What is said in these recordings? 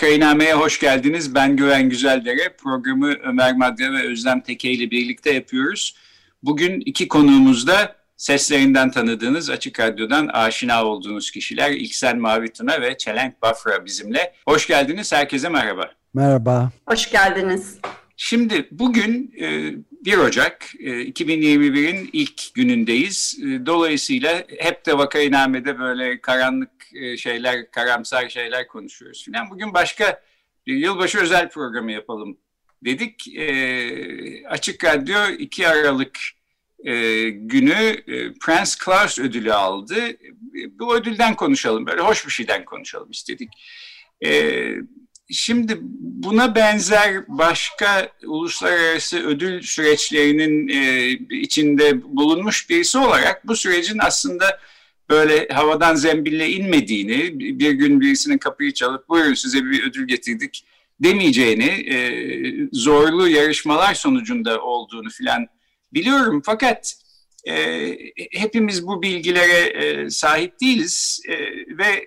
Vakainame'ye hoş geldiniz. Ben Güven Güzeldere. Programı Ömer Madre ve Özlem Teke ile birlikte yapıyoruz. Bugün iki konuğumuzda seslerinden tanıdığınız Açık Radyo'dan aşina olduğunuz kişiler İlksen Mavituna ve Çelenk Bafra bizimle. Hoş geldiniz. Herkese merhaba. Merhaba. Hoş geldiniz. Şimdi bugün 1 e, Ocak 2021'in e, ilk günündeyiz. E, dolayısıyla hep de vakainamede böyle karanlık şeyler, karamsar şeyler konuşuyoruz filan. Bugün başka bir yılbaşı özel programı yapalım dedik. Açık Radyo 2 Aralık günü Prince Claus ödülü aldı. Bu ödülden konuşalım, böyle hoş bir şeyden konuşalım istedik. Şimdi buna benzer başka uluslararası ödül süreçlerinin e, içinde bulunmuş birisi olarak bu sürecin aslında böyle havadan zembille inmediğini, bir gün birisinin kapıyı çalıp buyurun size bir ödül getirdik demeyeceğini, e, zorlu yarışmalar sonucunda olduğunu filan biliyorum. Fakat e, hepimiz bu bilgilere e, sahip değiliz ve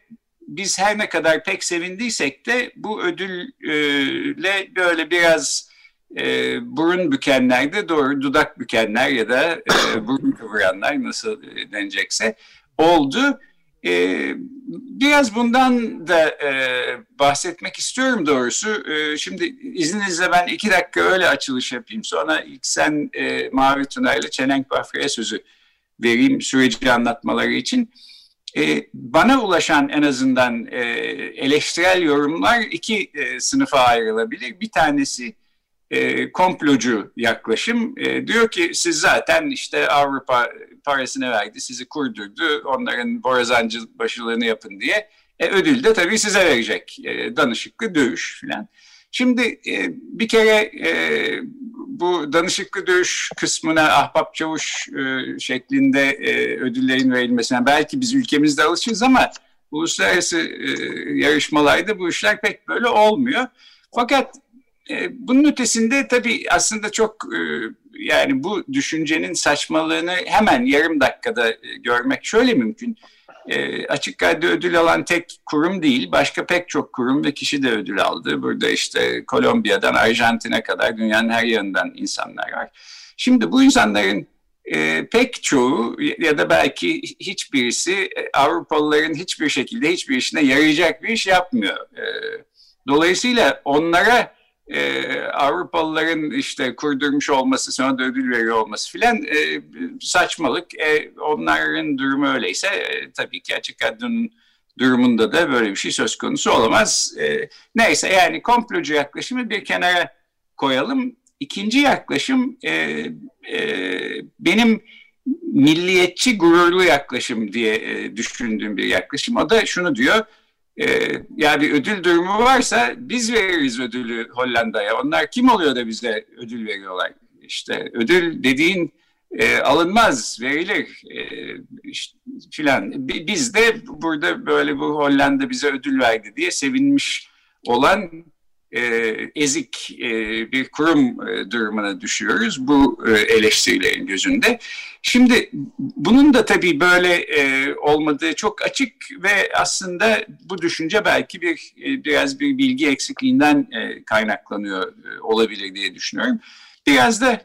biz her ne kadar pek sevindiysek de bu ödülle böyle biraz e, burun bükenler de doğru dudak bükenler ya da e, burun kıvıranlar nasıl denecekse oldu. E, biraz bundan da e, bahsetmek istiyorum doğrusu. E, şimdi izninizle ben iki dakika öyle açılış yapayım. Sonra ilk sen e, Mavi Tuna ile Çelenk Bafra'ya sözü vereyim süreci anlatmaları için. E, bana ulaşan en azından e, eleştirel yorumlar iki e, sınıfa ayrılabilir. Bir tanesi e, komplocu yaklaşım. E, diyor ki siz zaten işte Avrupa parasını verdi, sizi kurdurdu, onların borazancı başılığını yapın diye. E, ödül de tabii size verecek. E, danışıklı dövüş filan. Şimdi e, bir kere e, bu danışıklı dövüş kısmına ahbap çavuş e, şeklinde e, ödüllerin verilmesine belki biz ülkemizde alışırız ama uluslararası e, yarışmalarda bu işler pek böyle olmuyor. Fakat e, bunun ötesinde tabii aslında çok e, yani bu düşüncenin saçmalığını hemen yarım dakikada e, görmek şöyle mümkün e, açık radyo ödül alan tek kurum değil, başka pek çok kurum ve kişi de ödül aldı. Burada işte Kolombiya'dan Arjantin'e kadar dünyanın her yanından insanlar var. Şimdi bu insanların e, pek çoğu ya da belki hiçbirisi e, Avrupalıların hiçbir şekilde hiçbir işine yarayacak bir iş yapmıyor. E, dolayısıyla onlara e, Avrupalıların işte kurdurmuş olması sonra da ödül veriyor olması filan e, saçmalık. E, onların durumu öyleyse e, tabii ki açık radyonun durumunda da böyle bir şey söz konusu olamaz. E, neyse yani komplocu yaklaşımı bir kenara koyalım. İkinci yaklaşım e, e, benim milliyetçi gururlu yaklaşım diye e, düşündüğüm bir yaklaşım. O da şunu diyor e, ya bir ödül durumu varsa biz veririz ödülü Hollanda'ya. Onlar kim oluyor da bize ödül veriyorlar? İşte ödül dediğin e, alınmaz, verilir e, işte, filan. Biz de burada böyle bu Hollanda bize ödül verdi diye sevinmiş olan e, ezik e, bir kurum e, durumuna düşüyoruz bu e, eleştirilerin gözünde. Şimdi bunun da tabii böyle olmadığı çok açık ve aslında bu düşünce belki bir biraz bir bilgi eksikliğinden kaynaklanıyor e, olabilir diye düşünüyorum. Biraz da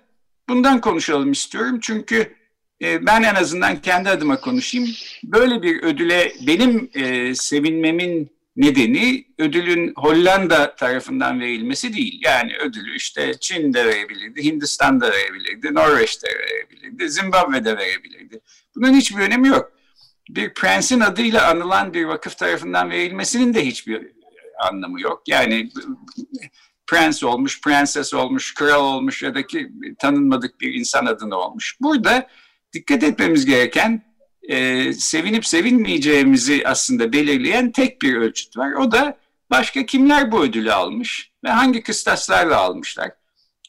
bundan konuşalım istiyorum çünkü ben en azından kendi adıma konuşayım. Böyle bir ödüle benim sevinmemin nedeni ödülün Hollanda tarafından verilmesi değil. Yani ödülü işte Çin'de verebilirdi, Hindistan'da verebilirdi, Norveç'te verebilirdi, Zimbabwe'de verebilirdi. Bunun hiçbir önemi yok. Bir prensin adıyla anılan bir vakıf tarafından verilmesinin de hiçbir anlamı yok. Yani prens olmuş, prenses olmuş, kral olmuş ya da ki tanınmadık bir insan adına olmuş. Burada dikkat etmemiz gereken e, sevinip sevinmeyeceğimizi aslında belirleyen tek bir ölçüt var. O da başka kimler bu ödülü almış ve hangi kıstaslarla almışlar.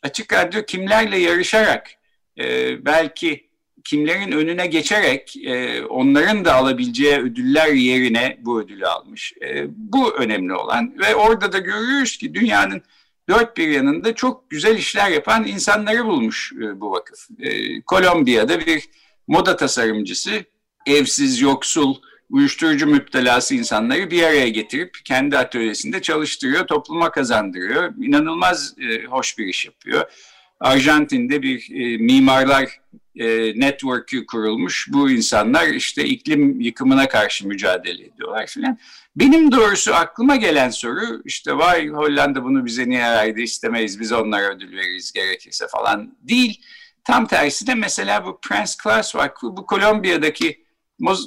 Açık Radyo kimlerle yarışarak e, belki kimlerin önüne geçerek e, onların da alabileceği ödüller yerine bu ödülü almış. E, bu önemli olan ve orada da görüyoruz ki dünyanın dört bir yanında çok güzel işler yapan insanları bulmuş e, bu vakıf. E, Kolombiya'da bir moda tasarımcısı, evsiz, yoksul, uyuşturucu müptelası insanları bir araya getirip kendi atölyesinde çalıştırıyor, topluma kazandırıyor. İnanılmaz e, hoş bir iş yapıyor. Arjantin'de bir e, mimarlar e, network'ü kurulmuş. Bu insanlar işte iklim yıkımına karşı mücadele ediyorlar filan. Benim doğrusu aklıma gelen soru işte vay Hollanda bunu bize niye verdi istemeyiz biz onlara ödül veririz gerekirse falan değil. Tam tersi de mesela bu Prince Claus Vakfı bu Kolombiya'daki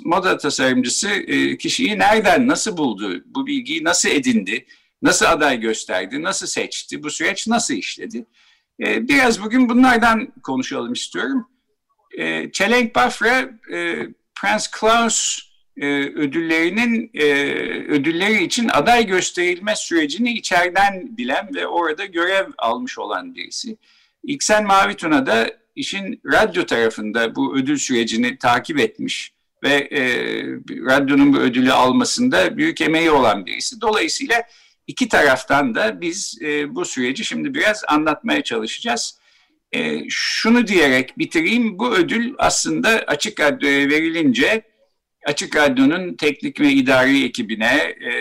moda tasarımcısı e, kişiyi nereden nasıl buldu? Bu bilgiyi nasıl edindi? Nasıl aday gösterdi? Nasıl seçti? Bu süreç nasıl işledi? E, biraz bugün bunlardan konuşalım istiyorum. E, Çelenk Bafra Prince Claus ödüllerinin ödülleri için aday gösterilme sürecini içeriden bilen ve orada görev almış olan birisi. İksen Mavituna da işin radyo tarafında bu ödül sürecini takip etmiş ve e, radyonun bu ödülü almasında büyük emeği olan birisi. Dolayısıyla iki taraftan da biz e, bu süreci şimdi biraz anlatmaya çalışacağız. E, şunu diyerek bitireyim, bu ödül aslında Açık Radyo'ya verilince Açık Radyo'nun teknik ve idari ekibine, e,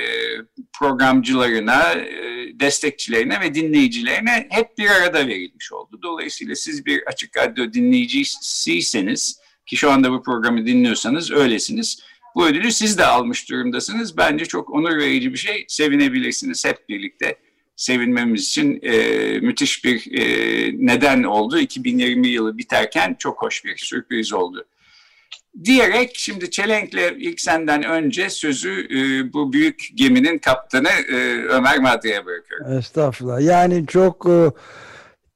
programcılarına, e, destekçilerine ve dinleyicilerine hep bir arada verilmiş oldu. Dolayısıyla siz bir Açık Radyo dinleyicisiyseniz, ki şu anda bu programı dinliyorsanız öylesiniz. Bu ödülü siz de almış durumdasınız. Bence çok onur verici bir şey. Sevinebilirsiniz hep birlikte. Sevinmemiz için e, müthiş bir e, neden oldu. 2020 yılı biterken çok hoş bir sürpriz oldu. Diyerek şimdi Çelenk'le ilk senden önce sözü e, bu büyük geminin kaptanı e, Ömer Madre'ye bırakıyorum. Estağfurullah. Yani çok... E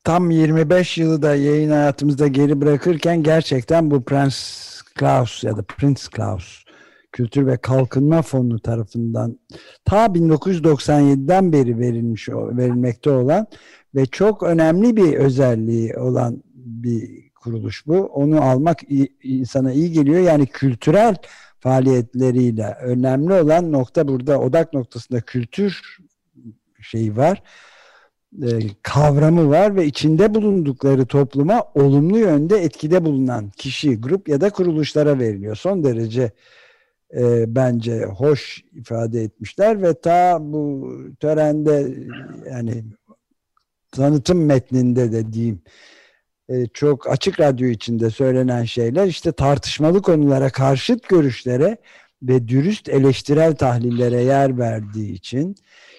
tam 25 yılı da yayın hayatımızda geri bırakırken gerçekten bu Prens Klaus ya da Prince Klaus Kültür ve Kalkınma Fonu tarafından ta 1997'den beri verilmiş verilmekte olan ve çok önemli bir özelliği olan bir kuruluş bu. Onu almak insana iyi geliyor. Yani kültürel faaliyetleriyle önemli olan nokta burada odak noktasında kültür şeyi var kavramı var ve içinde bulundukları topluma olumlu yönde etkide bulunan kişi, grup ya da kuruluşlara veriliyor. Son derece e, bence hoş ifade etmişler ve ta bu törende yani tanıtım metninde de diyeyim e, çok açık radyo içinde söylenen şeyler işte tartışmalı konulara karşıt görüşlere ve dürüst eleştirel tahlillere yer verdiği için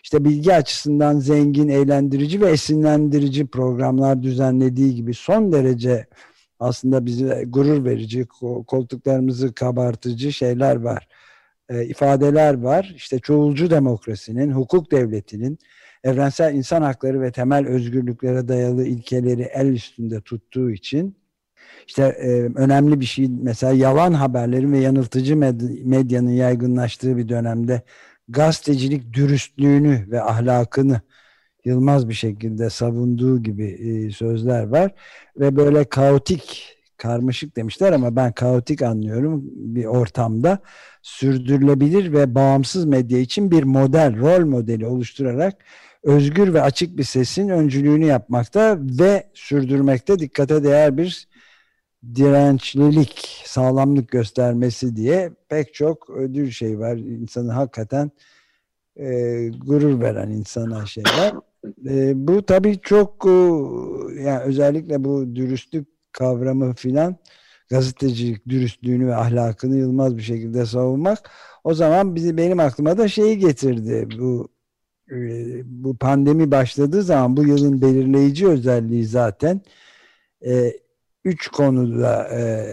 işte bilgi açısından zengin, eğlendirici ve esinlendirici programlar düzenlediği gibi son derece aslında bize gurur verici, koltuklarımızı kabartıcı şeyler var. E, ifadeler var. İşte çoğulcu demokrasinin, hukuk devletinin, evrensel insan hakları ve temel özgürlüklere dayalı ilkeleri el üstünde tuttuğu için işte e, önemli bir şey mesela yalan haberlerin ve yanıltıcı medyanın yaygınlaştığı bir dönemde gazetecilik dürüstlüğünü ve ahlakını yılmaz bir şekilde savunduğu gibi e, sözler var. Ve böyle kaotik karmaşık demişler ama ben kaotik anlıyorum. Bir ortamda sürdürülebilir ve bağımsız medya için bir model, rol modeli oluşturarak özgür ve açık bir sesin öncülüğünü yapmakta ve sürdürmekte dikkate değer bir dirençlilik, sağlamlık göstermesi diye pek çok ödül şey var. İnsanı hakikaten e, gurur veren insana şeyler. E, bu tabii çok e, yani özellikle bu dürüstlük kavramı filan gazetecilik dürüstlüğünü ve ahlakını yılmaz bir şekilde savunmak o zaman bizi benim aklıma da şeyi getirdi bu e, bu pandemi başladığı zaman bu yılın belirleyici özelliği zaten e, üç konuda e,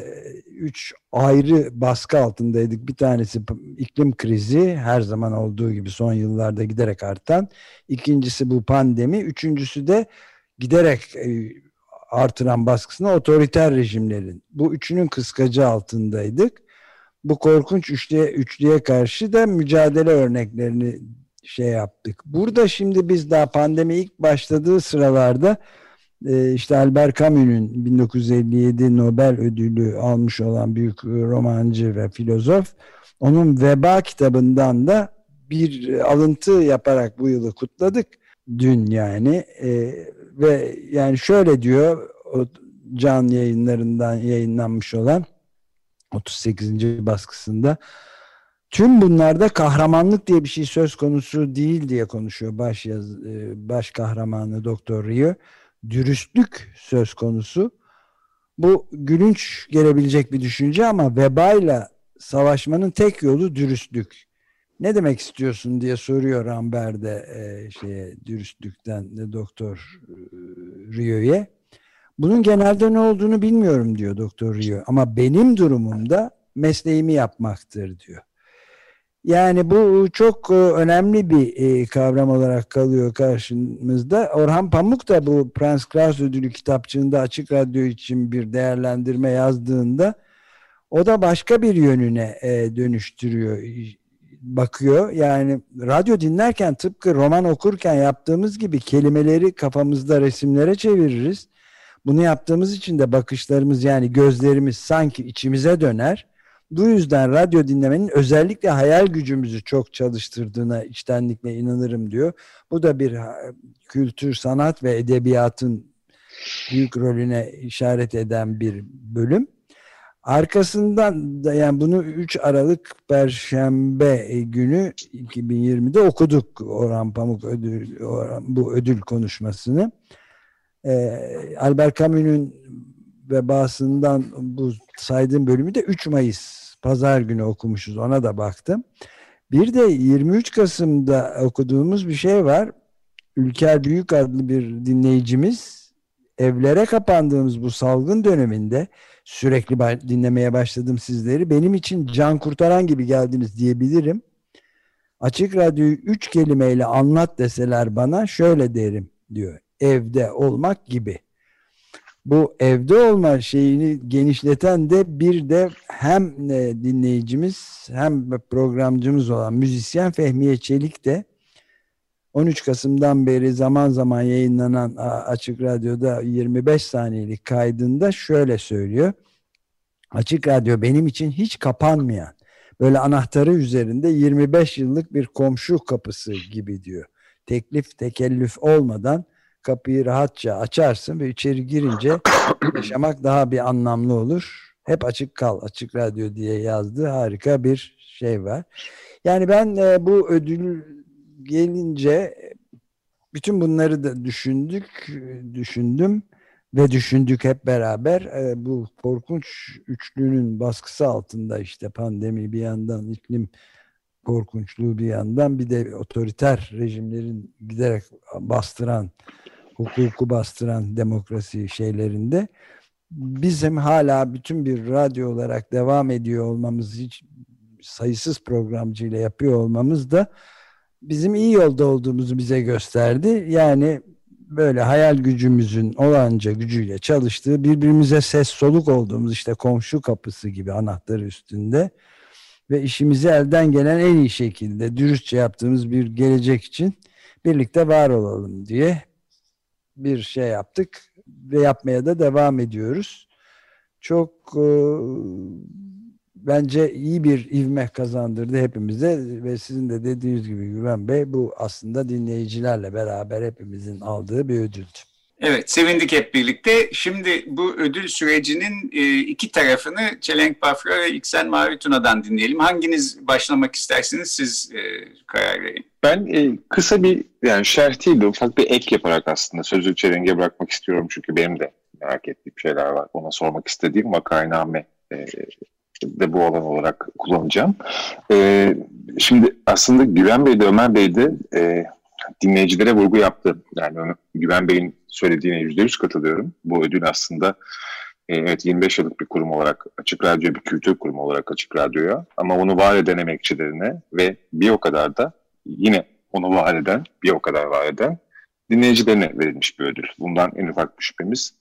üç ayrı baskı altındaydık. Bir tanesi iklim krizi her zaman olduğu gibi son yıllarda giderek artan. İkincisi bu pandemi. Üçüncüsü de giderek e, artıran baskısına otoriter rejimlerin. Bu üçünün kıskacı altındaydık. Bu korkunç üçlüye, üçlüye karşı da mücadele örneklerini şey yaptık. Burada şimdi biz daha pandemi ilk başladığı sıralarda işte Albert Camus'un 1957 Nobel ödülü almış olan büyük romancı ve filozof onun Veba kitabından da bir alıntı yaparak bu yılı kutladık dün yani e, ve yani şöyle diyor o can yayınlarından yayınlanmış olan 38. baskısında tüm bunlarda kahramanlık diye bir şey söz konusu değil diye konuşuyor baş yaz, e, baş kahramanı Doktor Rio. Dürüstlük söz konusu. Bu gülünç gelebilecek bir düşünce ama vebayla savaşmanın tek yolu dürüstlük. Ne demek istiyorsun diye soruyor Amber'de e, şeye dürüstlükten de Doktor e, Rio'ya. Bunun genelde ne olduğunu bilmiyorum diyor Doktor Rio. Ama benim durumumda mesleğimi yapmaktır diyor. Yani bu çok e, önemli bir e, kavram olarak kalıyor karşımızda. Orhan Pamuk da bu Prens Klaus ödülü kitapçığında Açık Radyo için bir değerlendirme yazdığında o da başka bir yönüne e, dönüştürüyor, bakıyor. Yani radyo dinlerken tıpkı roman okurken yaptığımız gibi kelimeleri kafamızda resimlere çeviririz. Bunu yaptığımız için de bakışlarımız yani gözlerimiz sanki içimize döner bu yüzden radyo dinlemenin özellikle hayal gücümüzü çok çalıştırdığına içtenlikle inanırım diyor. Bu da bir kültür, sanat ve edebiyatın büyük rolüne işaret eden bir bölüm. Arkasından da yani bunu 3 Aralık Perşembe günü 2020'de okuduk Orhan Pamuk ödül, Orhan, bu ödül konuşmasını. Ee, Albert Camus'un vebasından bu saydığım bölümü de 3 Mayıs pazar günü okumuşuz ona da baktım. Bir de 23 Kasım'da okuduğumuz bir şey var. Ülker Büyük adlı bir dinleyicimiz evlere kapandığımız bu salgın döneminde sürekli dinlemeye başladım sizleri. Benim için can kurtaran gibi geldiniz diyebilirim. Açık Radyo'yu üç kelimeyle anlat deseler bana şöyle derim diyor. Evde olmak gibi bu evde olma şeyini genişleten de bir de hem e, dinleyicimiz hem programcımız olan müzisyen Fehmiye Çelik de 13 Kasım'dan beri zaman zaman yayınlanan Açık Radyo'da 25 saniyelik kaydında şöyle söylüyor. Açık Radyo benim için hiç kapanmayan, böyle anahtarı üzerinde 25 yıllık bir komşu kapısı gibi diyor. Teklif, tekellüf olmadan kapıyı rahatça açarsın ve içeri girince yaşamak daha bir anlamlı olur. Hep açık kal, açık radyo diye yazdı. Harika bir şey var. Yani ben e, bu ödül gelince bütün bunları da düşündük, düşündüm ve düşündük hep beraber. E, bu korkunç üçlünün baskısı altında işte pandemi bir yandan iklim korkunçluğu bir yandan bir de otoriter rejimlerin giderek bastıran hukuku bastıran demokrasi şeylerinde bizim hala bütün bir radyo olarak devam ediyor olmamız hiç sayısız programcıyla yapıyor olmamız da bizim iyi yolda olduğumuzu bize gösterdi. Yani böyle hayal gücümüzün olanca gücüyle çalıştığı birbirimize ses soluk olduğumuz işte komşu kapısı gibi anahtarı üstünde ve işimizi elden gelen en iyi şekilde dürüstçe yaptığımız bir gelecek için birlikte var olalım diye bir şey yaptık ve yapmaya da devam ediyoruz. Çok e, bence iyi bir ivme kazandırdı hepimize ve sizin de dediğiniz gibi Güven Bey bu aslında dinleyicilerle beraber hepimizin aldığı bir ödüldü. Evet, sevindik hep birlikte. Şimdi bu ödül sürecinin e, iki tarafını Çelenk Bafra ve İksen Mavi Tuna'dan dinleyelim. Hanginiz başlamak istersiniz siz e, karar verin. Ben e, kısa bir yani şerh değil de ufak bir ek yaparak aslında sözü Çelenk'e bırakmak istiyorum. Çünkü benim de merak ettiğim şeyler var. Ona sormak istediğim vakainame e, de bu alan olarak kullanacağım. E, şimdi aslında Güven Bey de Ömer Bey de e, dinleyicilere vurgu yaptı. Yani Güven Bey'in söylediğine yüzde yüz katılıyorum. Bu ödül aslında e, evet 25 yıllık bir kurum olarak Açık Radyo bir kültür kurumu olarak Açık Radyo'ya ama onu var eden emekçilerine ve bir o kadar da yine onu var eden bir o kadar var eden dinleyicilerine verilmiş bir ödül. Bundan en ufak bir şüphemiz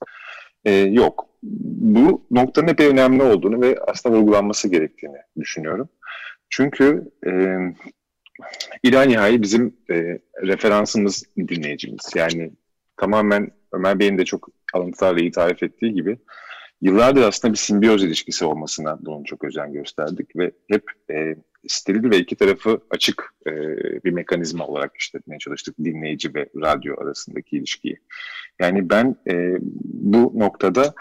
e, yok. Bu noktanın epey önemli olduğunu ve aslında vurgulanması gerektiğini düşünüyorum. Çünkü e, İlhan Nihai bizim e, referansımız dinleyicimiz. Yani tamamen Ömer Bey'in de çok alıntılarla iyi tarif ettiği gibi yıllardır aslında bir simbiyoz ilişkisi olmasına bunun çok özen gösterdik ve hep e, steril ve iki tarafı açık e, bir mekanizma olarak işletmeye çalıştık dinleyici ve radyo arasındaki ilişkiyi. Yani ben e, bu noktada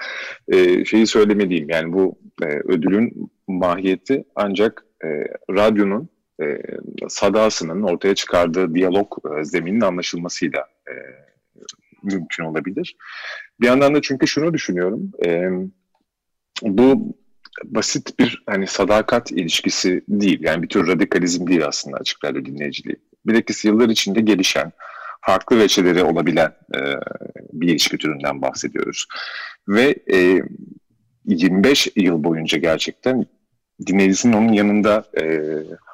e, şeyi söylemeliyim yani bu e, ödülün mahiyeti ancak e, radyonun e, sadasının ortaya çıkardığı diyalog e, zeminin anlaşılmasıyla e, mümkün olabilir. Bir yandan da çünkü şunu düşünüyorum. E, bu basit bir hani sadakat ilişkisi değil. Yani bir tür radikalizm değil aslında açık radyo dinleyiciliği. Bilakis yıllar içinde gelişen, farklı veçeleri olabilen e, bir ilişki türünden bahsediyoruz. Ve e, 25 yıl boyunca gerçekten dinleyicisinin onun yanında e,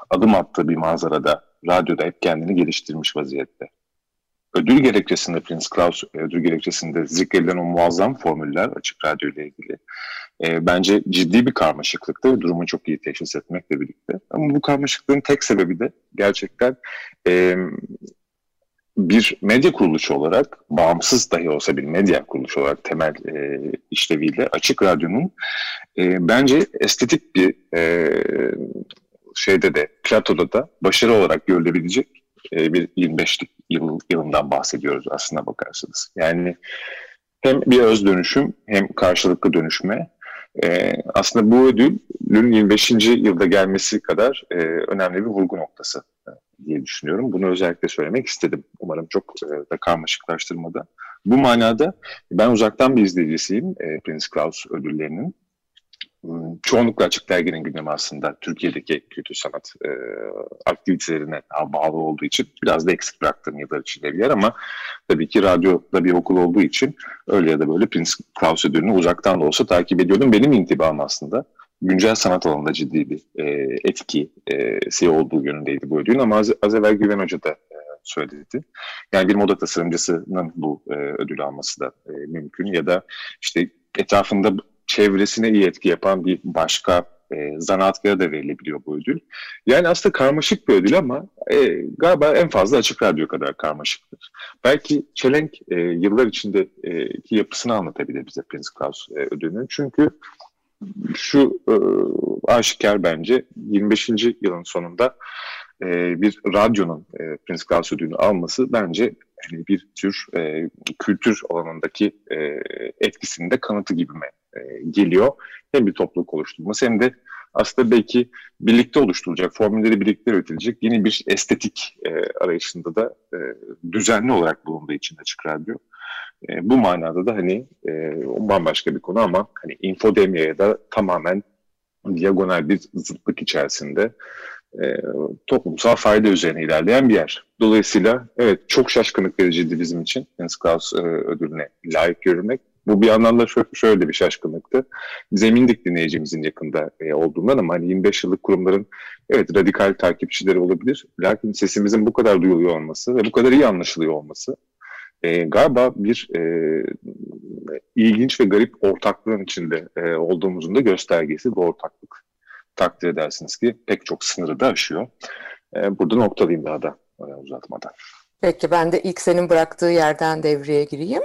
adım attığı bir manzarada radyoda hep kendini geliştirmiş vaziyette. Ödül gerekçesinde Prince Klaus ödül gerekçesinde zikredilen o muazzam formüller açık radyo ile ilgili e, bence ciddi bir karmaşıklıkta ve durumu çok iyi teşhis etmekle birlikte. Ama bu karmaşıklığın tek sebebi de gerçekten e, bir medya kuruluşu olarak bağımsız dahi olsa bir medya kuruluşu olarak temel e, işleviyle Açık Radyo'nun e, bence estetik bir e, şeyde de platoda da başarı olarak görülebilecek e, bir 25'lik yıl, yılından bahsediyoruz aslında bakarsanız. Yani hem bir öz dönüşüm hem karşılıklı dönüşme e, aslında bu ödülün 25. yılda gelmesi kadar e, önemli bir vurgu noktası e, diye düşünüyorum. Bunu özellikle söylemek istedim. Umarım çok e, da karmaşıklaştırmadan. Bu manada ben uzaktan bir izleyicisiyim e, Prince Klaus ödüllerinin. Hmm, çoğunlukla Açık Dergi'nin gündemi aslında Türkiye'deki kültür sanat e, aktivitelerine bağlı olduğu için biraz da eksik bıraktığım yıllar içinde bir yer ama tabii ki radyoda bir okul olduğu için öyle ya da böyle Prince Klaus ödülünü uzaktan da olsa takip ediyordum. Benim intibam aslında güncel sanat alanında ciddi bir e, etkisi olduğu yönündeydi bu ödülün ama az, az evvel Güven Hoca da e, söyledi. Yani bir moda tasarımcısının bu e, ödülü alması da e, mümkün ya da işte etrafında çevresine iyi etki yapan bir başka e, zanaatkara da verilebiliyor bu ödül. Yani aslında karmaşık bir ödül ama e, galiba en fazla açık radyo kadar karmaşıktır. Belki Çelenk e, yıllar içindeki yapısını anlatabilir bize Prince Klaus e, ödülünün. Çünkü şu e, aşikar bence 25. yılın sonunda e, bir radyonun e, Prince Klaus ödülünü alması bence yani bir tür e, kültür alanındaki e, etkisinin de kanıtı gibime e, geliyor. Hem bir topluluk oluşturması hem de aslında belki birlikte oluşturulacak, formülleri birlikte üretilecek yeni bir estetik e, arayışında da e, düzenli olarak bulunduğu için Açık Radyo. E, bu manada da hani e, bambaşka bir konu ama hani infodemyaya da tamamen diagonal bir zıtlık içerisinde e, toplumsal fayda üzerine ilerleyen bir yer. Dolayısıyla evet çok şaşkınlık vericiydi bizim için Hans Klaus e, ödülüne layık görülmek. Bu bir yandan da şöyle bir şaşkınlıktı. Zemindik dinleyicimizin yakında e, olduğundan ama hani 25 yıllık kurumların evet radikal takipçileri olabilir. Lakin sesimizin bu kadar duyuluyor olması ve bu kadar iyi anlaşılıyor olması e, galiba bir e, ilginç ve garip ortaklığın içinde e, olduğumuzun da göstergesi bu ortaklık. Takdir edersiniz ki pek çok sınırı da aşıyor. E, burada noktalayayım daha da e, uzatmadan. Peki ben de ilk senin bıraktığı yerden devreye gireyim.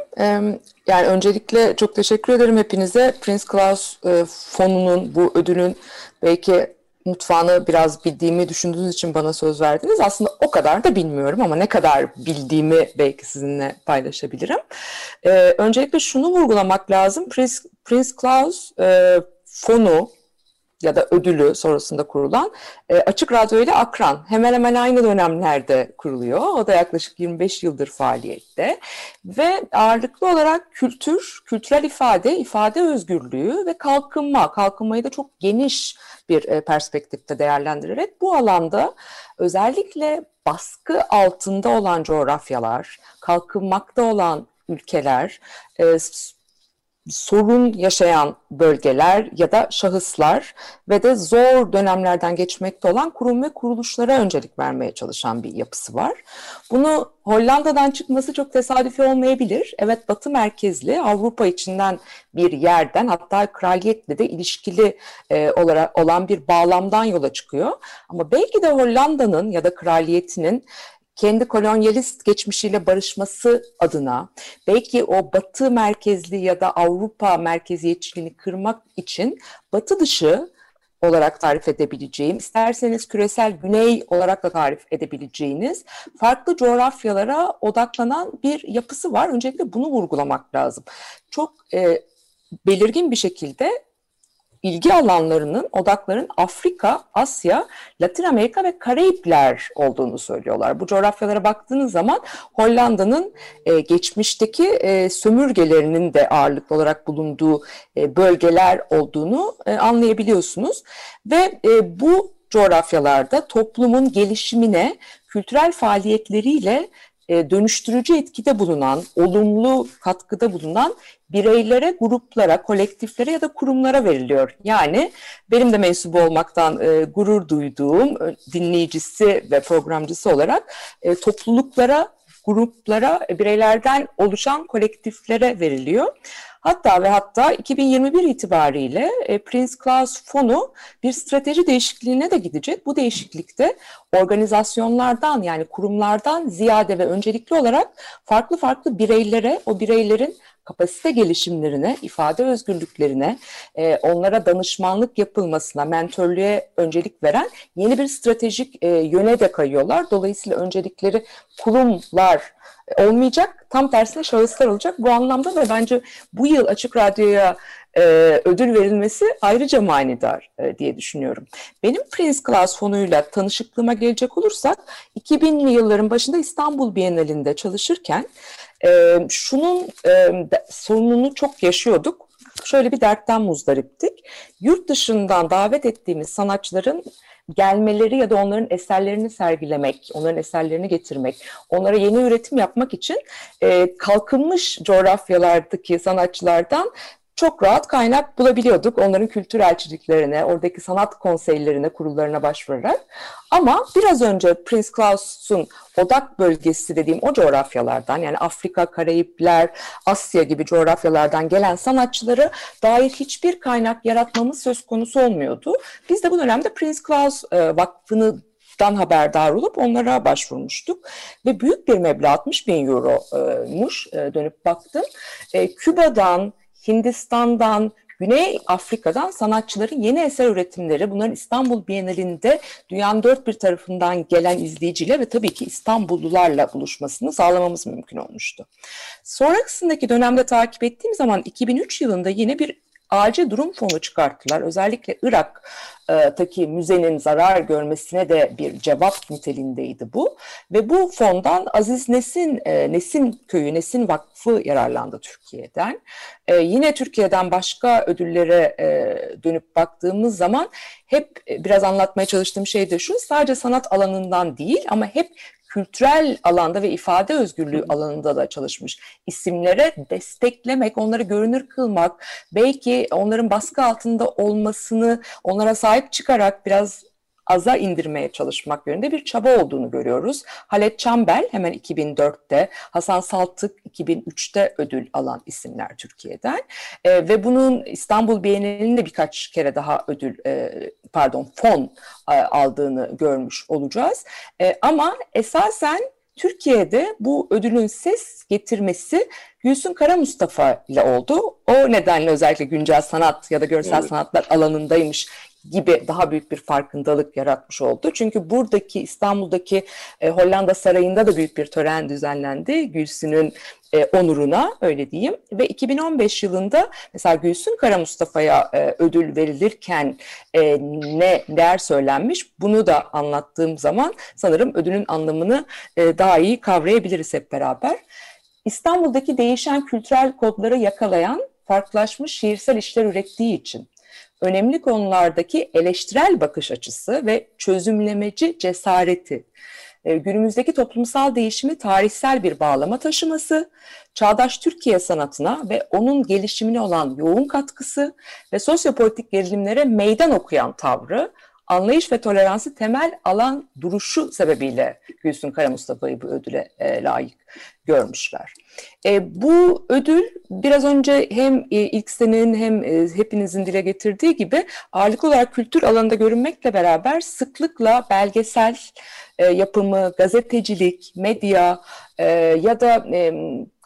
Yani öncelikle çok teşekkür ederim hepinize. Prince Klaus e, fonunun, bu ödülün belki mutfağını biraz bildiğimi düşündüğünüz için bana söz verdiniz. Aslında o kadar da bilmiyorum ama ne kadar bildiğimi belki sizinle paylaşabilirim. Öncelikle şunu vurgulamak lazım. Prince, Prince Klaus e, fonu ya da ödülü sonrasında kurulan e, Açık Radyo ile Akran hemen hemen aynı dönemlerde kuruluyor. O da yaklaşık 25 yıldır faaliyette ve ağırlıklı olarak kültür, kültürel ifade, ifade özgürlüğü ve kalkınma, kalkınmayı da çok geniş bir e, perspektifte değerlendirerek bu alanda özellikle baskı altında olan coğrafyalar, kalkınmakta olan ülkeler, e, sorun yaşayan bölgeler ya da şahıslar ve de zor dönemlerden geçmekte olan kurum ve kuruluşlara öncelik vermeye çalışan bir yapısı var. Bunu Hollanda'dan çıkması çok tesadüfi olmayabilir. Evet Batı merkezli Avrupa içinden bir yerden hatta kraliyetle de ilişkili e, olarak olan bir bağlamdan yola çıkıyor. Ama belki de Hollanda'nın ya da kraliyetinin kendi kolonyalist geçmişiyle barışması adına belki o batı merkezli ya da Avrupa merkeziyetçiliğini kırmak için batı dışı olarak tarif edebileceğim, isterseniz küresel güney olarak da tarif edebileceğiniz farklı coğrafyalara odaklanan bir yapısı var. Öncelikle bunu vurgulamak lazım. Çok e, belirgin bir şekilde ilgi alanlarının, odakların Afrika, Asya, Latin Amerika ve Karayipler olduğunu söylüyorlar. Bu coğrafyalara baktığınız zaman Hollanda'nın e, geçmişteki e, sömürgelerinin de ağırlıklı olarak bulunduğu e, bölgeler olduğunu e, anlayabiliyorsunuz. Ve e, bu coğrafyalarda toplumun gelişimine kültürel faaliyetleriyle e, dönüştürücü etkide bulunan, olumlu katkıda bulunan bireylere, gruplara, kolektiflere ya da kurumlara veriliyor. Yani benim de mensubu olmaktan e, gurur duyduğum dinleyicisi ve programcısı olarak e, topluluklara, gruplara, bireylerden oluşan kolektiflere veriliyor. Hatta ve hatta 2021 itibariyle e, Prince Claus Fonu bir strateji değişikliğine de gidecek. Bu değişiklikte organizasyonlardan yani kurumlardan ziyade ve öncelikli olarak farklı farklı bireylere, o bireylerin kapasite gelişimlerine, ifade özgürlüklerine, e, onlara danışmanlık yapılmasına, mentörlüğe öncelik veren yeni bir stratejik e, yöne de kayıyorlar. Dolayısıyla öncelikleri kurumlar olmayacak, tam tersine şahıslar olacak. Bu anlamda da bence bu yıl Açık Radyo'ya e, ödül verilmesi ayrıca manidar e, diye düşünüyorum. Benim Prince Claus fonuyla tanışıklığıma gelecek olursak 2000'li yılların başında İstanbul Bienalinde çalışırken e, şunun e, sorununu çok yaşıyorduk. Şöyle bir dertten muzdariptik. Yurt dışından davet ettiğimiz sanatçıların gelmeleri ya da onların eserlerini sergilemek, onların eserlerini getirmek, onlara yeni üretim yapmak için e, kalkınmış coğrafyalardaki sanatçılardan çok rahat kaynak bulabiliyorduk onların kültür elçiliklerine, oradaki sanat konseylerine, kurullarına başvurarak. Ama biraz önce Prince Claus'un odak bölgesi dediğim o coğrafyalardan yani Afrika, Karayipler, Asya gibi coğrafyalardan gelen sanatçıları dair hiçbir kaynak yaratmamız söz konusu olmuyordu. Biz de bu dönemde Prince Claus e, Vakfı'nı dan haberdar olup onlara başvurmuştuk. Ve büyük bir meblağ 60 bin euromuş e, dönüp baktım. E, Küba'dan, Hindistan'dan, Güney Afrika'dan sanatçıların yeni eser üretimleri, bunların İstanbul Bienalinde dünyanın dört bir tarafından gelen izleyiciyle ve tabii ki İstanbullularla buluşmasını sağlamamız mümkün olmuştu. Sonrasındaki dönemde takip ettiğim zaman 2003 yılında yine bir acil durum fonu çıkarttılar. Özellikle Irak'taki müzenin zarar görmesine de bir cevap niteliğindeydi bu. Ve bu fondan Aziz Nesin, e, Nesin Köyü, Nesin Vakfı yararlandı Türkiye'den. E, yine Türkiye'den başka ödüllere e, dönüp baktığımız zaman hep biraz anlatmaya çalıştığım şey de şu, sadece sanat alanından değil ama hep kültürel alanda ve ifade özgürlüğü alanında da çalışmış isimlere desteklemek, onları görünür kılmak, belki onların baskı altında olmasını onlara sahip çıkarak biraz aza indirmeye çalışmak yönünde bir çaba olduğunu görüyoruz. Halet Çambel hemen 2004'te, Hasan Saltık 2003'te ödül alan isimler Türkiye'den e, ve bunun İstanbul Bienalinde birkaç kere daha ödül, e, pardon fon e, aldığını görmüş olacağız. E, ama esasen Türkiye'de bu ödülün ses getirmesi Gülsün Kara Mustafa ile oldu. O nedenle özellikle güncel sanat ya da görsel evet. sanatlar alanındaymış gibi daha büyük bir farkındalık yaratmış oldu. Çünkü buradaki İstanbul'daki e, Hollanda Sarayı'nda da büyük bir tören düzenlendi Gülsün'ün e, onuruna öyle diyeyim. Ve 2015 yılında mesela Gülsün Kara Mustafa'ya e, ödül verilirken e, ne değer söylenmiş bunu da anlattığım zaman sanırım ödülün anlamını e, daha iyi kavrayabiliriz hep beraber. İstanbul'daki değişen kültürel kodları yakalayan farklılaşmış şiirsel işler ürettiği için önemli konulardaki eleştirel bakış açısı ve çözümlemeci cesareti e, günümüzdeki toplumsal değişimi tarihsel bir bağlama taşıması, çağdaş Türkiye sanatına ve onun gelişimine olan yoğun katkısı ve sosyopolitik gerilimlere meydan okuyan tavrı, anlayış ve toleransı temel alan duruşu sebebiyle Gülsün Kara Mustafa'yı bu ödüle e, layık görmüşler. E, bu ödül biraz önce hem e, ilk senenin hem e, hepinizin dile getirdiği gibi ağırlıklı olarak kültür alanında görünmekle beraber sıklıkla belgesel e, yapımı, gazetecilik, medya e, ya da e,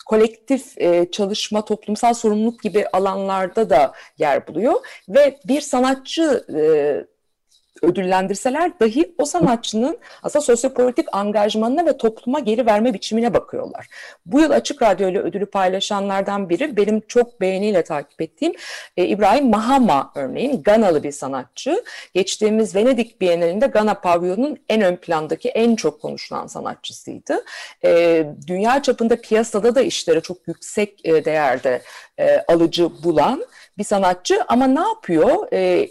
kolektif e, çalışma, toplumsal sorumluluk gibi alanlarda da yer buluyor ve bir sanatçı e, ödüllendirseler dahi o sanatçının aslında sosyopolitik angajmanına ve topluma geri verme biçimine bakıyorlar. Bu yıl Açık Radyo ile ödülü paylaşanlardan biri benim çok beğeniyle takip ettiğim e, İbrahim Mahama örneğin Ganalı bir sanatçı. Geçtiğimiz Venedik Bienalinde Gana pavyonunun en ön plandaki en çok konuşulan sanatçısıydı. E, dünya çapında piyasada da işleri çok yüksek e, değerde e, alıcı bulan bir sanatçı ama ne yapıyor? E,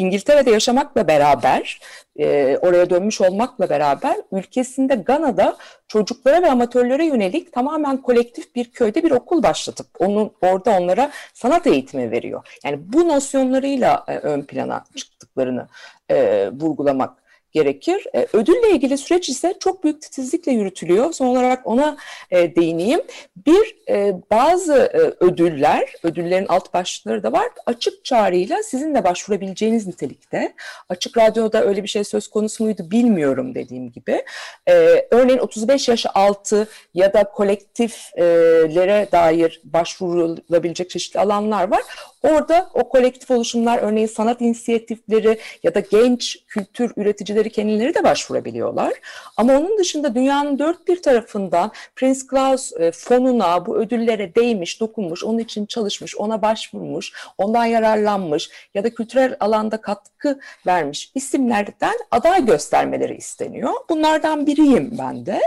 İngiltere'de yaşamakla beraber, e, oraya dönmüş olmakla beraber ülkesinde Gana'da çocuklara ve amatörlere yönelik tamamen kolektif bir köyde bir okul başlatıp onun orada onlara sanat eğitimi veriyor. Yani bu nosyonlarıyla e, ön plana çıktıklarını e, vurgulamak gerekir. E, ödülle ilgili süreç ise çok büyük titizlikle yürütülüyor. Son olarak ona e, değineyim. Bir, e, bazı e, ödüller, ödüllerin alt başlıkları da var. Açık çağrıyla sizin de başvurabileceğiniz nitelikte. Açık Radyo'da öyle bir şey söz konusu muydu bilmiyorum dediğim gibi. E, örneğin 35 yaş altı ya da kolektiflere dair başvurulabilecek çeşitli alanlar var. Orada o kolektif oluşumlar örneğin sanat inisiyatifleri ya da genç kültür üreticileri kendileri de başvurabiliyorlar. Ama onun dışında dünyanın dört bir tarafından Prince Claus e, fonuna bu ödüllere değmiş, dokunmuş, onun için çalışmış, ona başvurmuş, ondan yararlanmış ya da kültürel alanda katkı vermiş isimlerden aday göstermeleri isteniyor. Bunlardan biriyim ben de.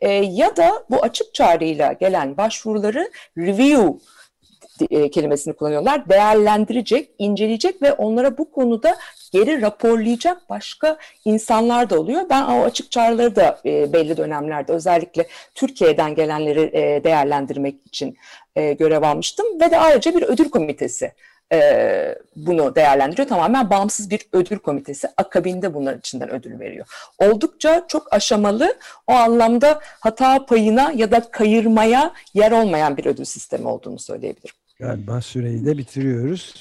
E, ya da bu açık çağrıyla gelen başvuruları review e, kelimesini kullanıyorlar. Değerlendirecek, inceleyecek ve onlara bu konuda geri raporlayacak başka insanlar da oluyor. Ben o açık çağrıları da e, belli dönemlerde özellikle Türkiye'den gelenleri e, değerlendirmek için görev almıştım ve de ayrıca bir ödül komitesi bunu değerlendiriyor. Tamamen bağımsız bir ödül komitesi akabinde bunların içinden ödül veriyor. Oldukça çok aşamalı o anlamda hata payına ya da kayırmaya yer olmayan bir ödül sistemi olduğunu söyleyebilirim. Galiba süreyi de bitiriyoruz.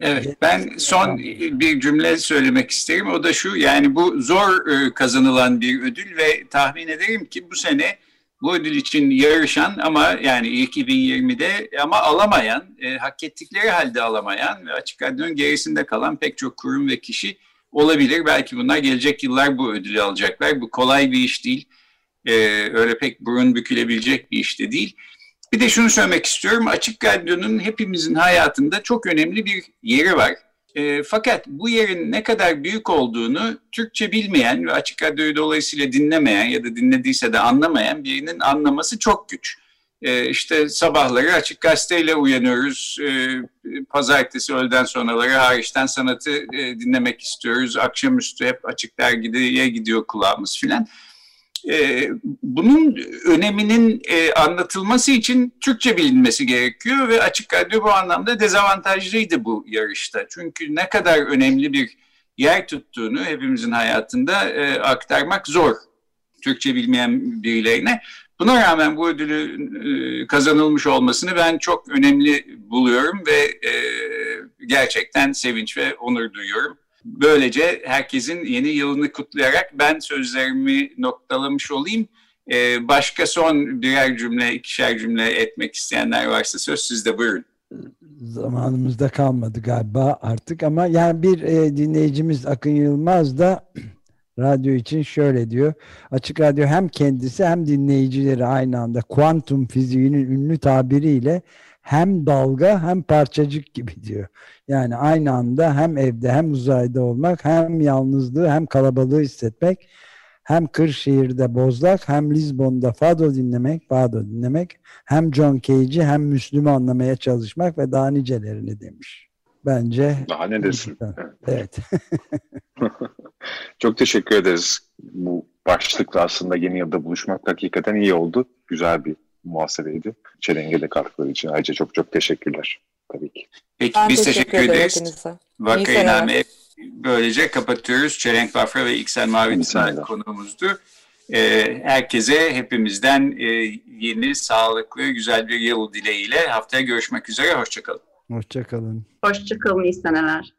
Evet, ben son bir cümle söylemek isterim. O da şu, yani bu zor e, kazanılan bir ödül ve tahmin ederim ki bu sene bu ödül için yarışan ama yani 2020'de ama alamayan, e, hak ettikleri halde alamayan ve açık radyonun gerisinde kalan pek çok kurum ve kişi olabilir. Belki bunlar gelecek yıllar bu ödülü alacaklar. Bu kolay bir iş değil. E, öyle pek burun bükülebilecek bir iş de değil. Bir de şunu söylemek istiyorum. Açık Radyo'nun hepimizin hayatında çok önemli bir yeri var. E, fakat bu yerin ne kadar büyük olduğunu Türkçe bilmeyen ve Açık Radyo'yu dolayısıyla dinlemeyen ya da dinlediyse de anlamayan birinin anlaması çok güç. E, işte sabahları Açık Gazete'yle uyanıyoruz. E, pazartesi öğleden sonraları hariçten sanatı e, dinlemek istiyoruz. Akşamüstü hep Açık Dergi'ye gidiyor kulağımız filan e, bunun öneminin e, anlatılması için Türkçe bilinmesi gerekiyor ve Açık Radyo bu anlamda dezavantajlıydı bu yarışta. Çünkü ne kadar önemli bir yer tuttuğunu hepimizin hayatında e, aktarmak zor Türkçe bilmeyen birilerine. Buna rağmen bu ödülü e, kazanılmış olmasını ben çok önemli buluyorum ve e, gerçekten sevinç ve onur duyuyorum. Böylece herkesin yeni yılını kutlayarak ben sözlerimi noktalamış olayım. Ee, başka son birer cümle, ikişer cümle etmek isteyenler varsa söz sizde buyurun. Zamanımızda kalmadı galiba artık ama yani bir e, dinleyicimiz Akın Yılmaz da radyo için şöyle diyor. Açık Radyo hem kendisi hem dinleyicileri aynı anda kuantum fiziğinin ünlü tabiriyle hem dalga hem parçacık gibi diyor. Yani aynı anda hem evde hem uzayda olmak, hem yalnızlığı hem kalabalığı hissetmek, hem Kırşehir'de bozlak, hem Lizbon'da fado dinlemek, fado dinlemek, hem John Cage'i hem Müslüm'ü anlamaya çalışmak ve daha nicelerini demiş. Bence... Daha ne desin? Evet. Çok teşekkür ederiz bu başlıkla aslında yeni yılda buluşmak hakikaten iyi oldu. Güzel bir muhasebeydi. Çelenge de katkıları için ayrıca çok çok teşekkürler tabii ki. Peki Ben biz teşekkür teşekkür ederiz. Vakainame böylece kapatıyoruz. Çelenk Bafra ve İksel Mavi konuğumuzdu. Ee, herkese hepimizden e, yeni, sağlıklı, güzel bir yıl dileğiyle haftaya görüşmek üzere. Hoşçakalın. Hoşçakalın. Hoşçakalın, iyi seneler.